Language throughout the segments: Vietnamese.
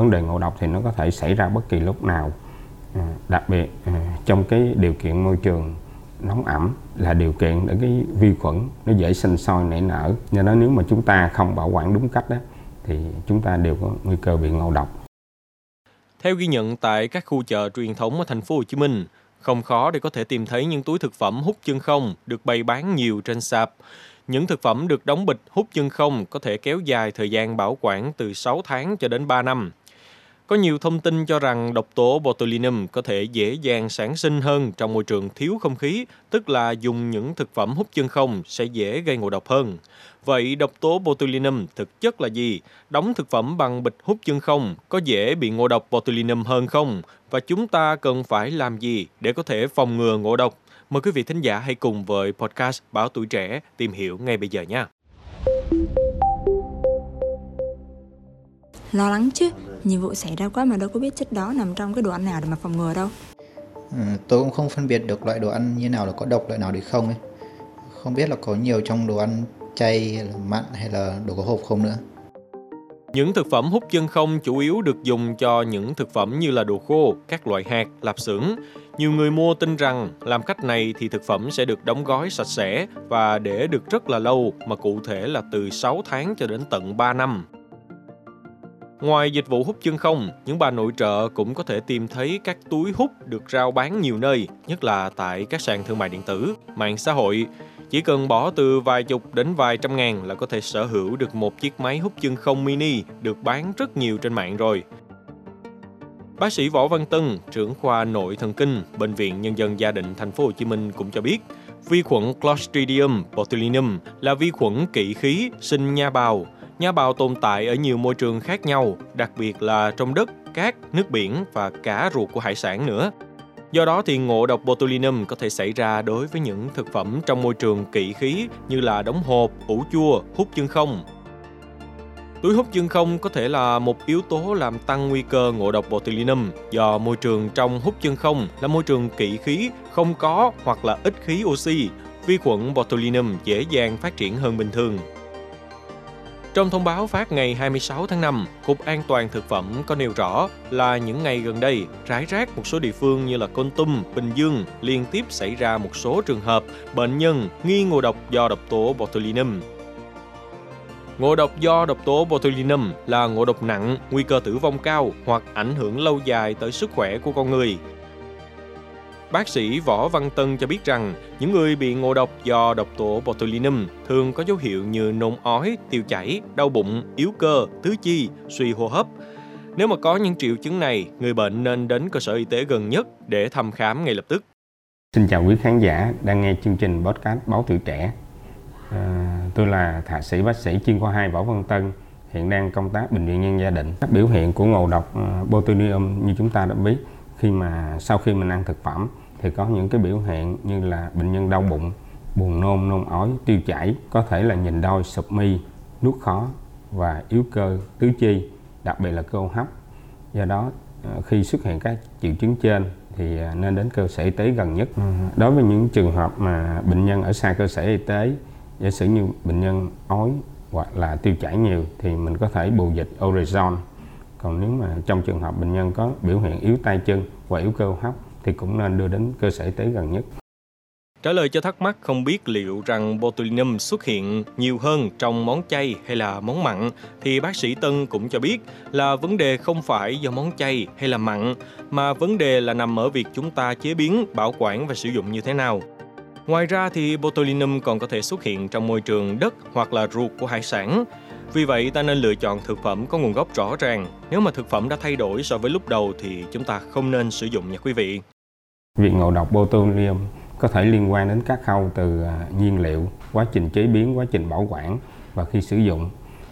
vấn đề ngộ độc thì nó có thể xảy ra bất kỳ lúc nào à, đặc biệt à, trong cái điều kiện môi trường nóng ẩm là điều kiện để cái vi khuẩn nó dễ sinh sôi nảy nở do đó nếu mà chúng ta không bảo quản đúng cách đó thì chúng ta đều có nguy cơ bị ngộ độc theo ghi nhận tại các khu chợ truyền thống ở thành phố Hồ Chí Minh, không khó để có thể tìm thấy những túi thực phẩm hút chân không được bày bán nhiều trên sạp. Những thực phẩm được đóng bịch hút chân không có thể kéo dài thời gian bảo quản từ 6 tháng cho đến 3 năm. Có nhiều thông tin cho rằng độc tố botulinum có thể dễ dàng sản sinh hơn trong môi trường thiếu không khí, tức là dùng những thực phẩm hút chân không sẽ dễ gây ngộ độc hơn. Vậy độc tố botulinum thực chất là gì? Đóng thực phẩm bằng bịch hút chân không có dễ bị ngộ độc botulinum hơn không? Và chúng ta cần phải làm gì để có thể phòng ngừa ngộ độc? Mời quý vị thính giả hãy cùng với podcast Báo Tuổi Trẻ tìm hiểu ngay bây giờ nha. Lo lắng chứ, nhiều vụ xảy ra quá mà đâu có biết chất đó nằm trong cái đồ ăn nào để mà phòng ngừa đâu. Ừ, tôi cũng không phân biệt được loại đồ ăn như nào là có độc loại nào thì không ấy. Không biết là có nhiều trong đồ ăn chay hay là mặn hay là đồ có hộp không nữa. Những thực phẩm hút chân không chủ yếu được dùng cho những thực phẩm như là đồ khô, các loại hạt, lạp xưởng. Nhiều người mua tin rằng làm cách này thì thực phẩm sẽ được đóng gói sạch sẽ và để được rất là lâu mà cụ thể là từ 6 tháng cho đến tận 3 năm. Ngoài dịch vụ hút chân không, những bà nội trợ cũng có thể tìm thấy các túi hút được rao bán nhiều nơi, nhất là tại các sàn thương mại điện tử, mạng xã hội. Chỉ cần bỏ từ vài chục đến vài trăm ngàn là có thể sở hữu được một chiếc máy hút chân không mini được bán rất nhiều trên mạng rồi. Bác sĩ Võ Văn Tân, trưởng khoa nội thần kinh, bệnh viện Nhân dân Gia định Thành phố Hồ Chí Minh cũng cho biết, vi khuẩn Clostridium botulinum là vi khuẩn kỵ khí sinh nha bào. Nha bào tồn tại ở nhiều môi trường khác nhau, đặc biệt là trong đất, cát, nước biển và cả ruột của hải sản nữa. Do đó thì ngộ độc botulinum có thể xảy ra đối với những thực phẩm trong môi trường kỵ khí như là đóng hộp, ủ chua, hút chân không. Túi hút chân không có thể là một yếu tố làm tăng nguy cơ ngộ độc botulinum do môi trường trong hút chân không là môi trường kỵ khí, không có hoặc là ít khí oxy. Vi khuẩn botulinum dễ dàng phát triển hơn bình thường. Trong thông báo phát ngày 26 tháng 5, Cục An toàn Thực phẩm có nêu rõ là những ngày gần đây, rải rác một số địa phương như là Côn Tum, Bình Dương liên tiếp xảy ra một số trường hợp bệnh nhân nghi ngộ độc do độc tố botulinum. Ngộ độc do độc tố botulinum là ngộ độc nặng, nguy cơ tử vong cao hoặc ảnh hưởng lâu dài tới sức khỏe của con người. Bác sĩ Võ Văn Tân cho biết rằng những người bị ngộ độc do độc tố botulinum thường có dấu hiệu như nôn ói, tiêu chảy, đau bụng, yếu cơ, tứ chi, suy hô hấp. Nếu mà có những triệu chứng này, người bệnh nên đến cơ sở y tế gần nhất để thăm khám ngay lập tức. Xin chào quý khán giả đang nghe chương trình podcast Báo Tuổi Trẻ. À, tôi là thạc sĩ bác sĩ chuyên khoa 2 Võ Văn Tân, hiện đang công tác bệnh viện nhân gia định. Các biểu hiện của ngộ độc ờ, botulinum như chúng ta đã biết khi mà sau khi mình ăn thực phẩm thì có những cái biểu hiện như là bệnh nhân đau bụng, buồn nôn, nôn ói, tiêu chảy, có thể là nhìn đôi, sụp mi, nuốt khó và yếu cơ tứ chi, đặc biệt là cơ hô hấp. Do đó ờ, khi xuất hiện các triệu chứng trên thì ờ, nên đến cơ sở y tế gần nhất. Ừ. Đối với những trường hợp mà bệnh nhân ở xa cơ sở y tế, giả sử như bệnh nhân ói hoặc là tiêu chảy nhiều thì mình có thể bù dịch Orezon. Còn nếu mà trong trường hợp bệnh nhân có biểu hiện yếu tay chân và yếu cơ hô hấp thì cũng nên đưa đến cơ sở y tế gần nhất. Trả lời cho thắc mắc không biết liệu rằng botulinum xuất hiện nhiều hơn trong món chay hay là món mặn thì bác sĩ Tân cũng cho biết là vấn đề không phải do món chay hay là mặn mà vấn đề là nằm ở việc chúng ta chế biến, bảo quản và sử dụng như thế nào. Ngoài ra thì botulinum còn có thể xuất hiện trong môi trường đất hoặc là ruột của hải sản. Vì vậy ta nên lựa chọn thực phẩm có nguồn gốc rõ ràng. Nếu mà thực phẩm đã thay đổi so với lúc đầu thì chúng ta không nên sử dụng nha quý vị. Việc ngộ độc botulinum có thể liên quan đến các khâu từ à, nhiên liệu, quá trình chế biến, quá trình bảo quản và khi sử dụng.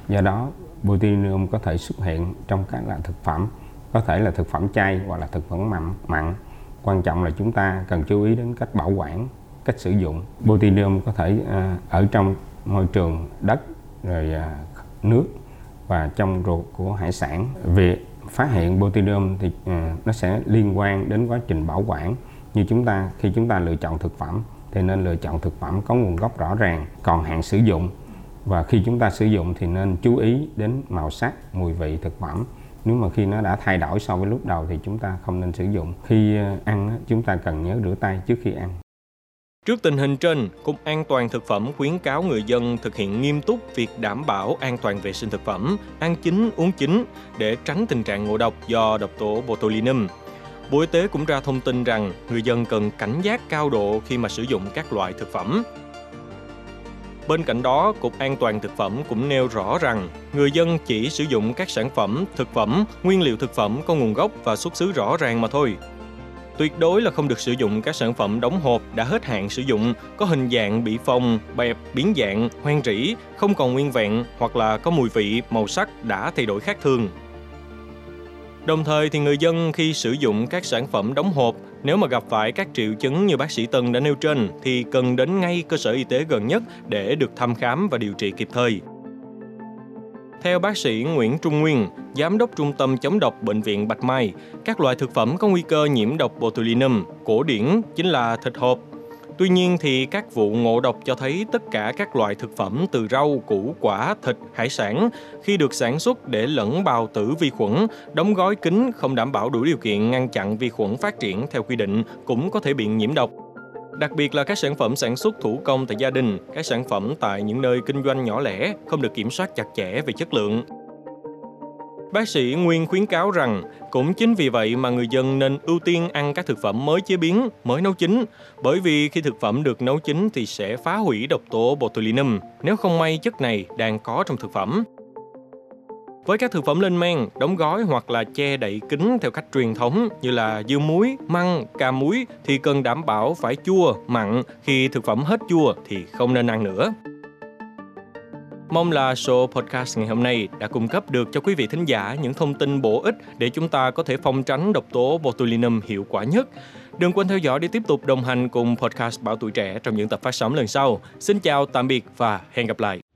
Do đó, botulinum có thể xuất hiện trong các loại thực phẩm, có thể là thực phẩm chay hoặc là thực phẩm mặn. mặn. Quan trọng là chúng ta cần chú ý đến cách bảo quản, cách sử dụng. Botulinum có thể à, ở trong môi trường đất rồi à, nước và trong ruột của hải sản. Việc phát hiện botulinum thì ờ, nó sẽ liên quan đến quá trình bảo quản. Như chúng ta, khi chúng ta lựa chọn thực phẩm thì nên lựa chọn thực phẩm có nguồn gốc rõ ràng, còn hạn sử dụng. Và khi chúng ta sử dụng thì nên chú ý đến màu sắc, mùi vị thực phẩm. Nếu mà khi nó đã thay đổi so với lúc đầu thì chúng ta không nên sử dụng. Khi ờ, ăn chúng ta cần nhớ rửa tay trước khi ăn. Trước tình hình trên, Cục An toàn Thực phẩm khuyến cáo người dân thực hiện nghiêm túc việc đảm bảo an toàn vệ sinh thực phẩm, ăn chín, uống chín để tránh tình trạng ngộ độc do độc tố botulinum. Bộ Y tế cũng ra thông tin rằng người dân cần cảnh giác cao độ khi mà sử dụng các loại thực phẩm. Bên cạnh đó, Cục An toàn Thực phẩm cũng nêu rõ rằng người dân chỉ sử dụng các sản phẩm, thực phẩm, nguyên liệu thực phẩm có nguồn gốc và xuất xứ rõ ràng mà thôi. Tuyệt đối là không được sử dụng các sản phẩm đóng hộp đã hết hạn sử dụng, có hình dạng bị phồng, bẹp, biến dạng, hoen rỉ, không còn nguyên vẹn hoặc là có mùi vị, màu sắc đã thay đổi khác thường. Đồng thời thì người dân khi sử dụng các sản phẩm đóng hộp, nếu mà gặp phải các triệu chứng như bác sĩ Tân đã nêu trên thì cần đến ngay cơ sở y tế gần nhất để được thăm khám và điều trị kịp thời. Theo bác sĩ Nguyễn Trung Nguyên, Giám đốc Trung tâm chống độc Bệnh viện Bạch Mai, các loại thực phẩm có nguy cơ nhiễm độc botulinum, cổ điển chính là thịt hộp. Tuy nhiên thì các vụ ngộ độc cho thấy tất cả các loại thực phẩm từ rau, củ, quả, thịt, hải sản khi được sản xuất để lẫn bào tử vi khuẩn, đóng gói kín không đảm bảo đủ điều kiện ngăn chặn vi khuẩn phát triển theo quy định cũng có thể bị nhiễm độc. Đặc biệt là các sản phẩm sản xuất thủ công tại gia đình, các sản phẩm tại những nơi kinh doanh nhỏ lẻ không được kiểm soát chặt chẽ về chất lượng. Bác sĩ Nguyên khuyến cáo rằng cũng chính vì vậy mà người dân nên ưu tiên ăn các thực phẩm mới chế biến, mới nấu chín, bởi vì khi thực phẩm được nấu chín thì sẽ phá hủy độc tố botulinum nếu không may chất này đang có trong thực phẩm. Với các thực phẩm lên men, đóng gói hoặc là che đậy kín theo cách truyền thống như là dưa muối, măng, cà muối thì cần đảm bảo phải chua, mặn. Khi thực phẩm hết chua thì không nên ăn nữa. Mong là show podcast ngày hôm nay đã cung cấp được cho quý vị thính giả những thông tin bổ ích để chúng ta có thể phòng tránh độc tố botulinum hiệu quả nhất. Đừng quên theo dõi để tiếp tục đồng hành cùng podcast Bảo Tuổi Trẻ trong những tập phát sóng lần sau. Xin chào, tạm biệt và hẹn gặp lại.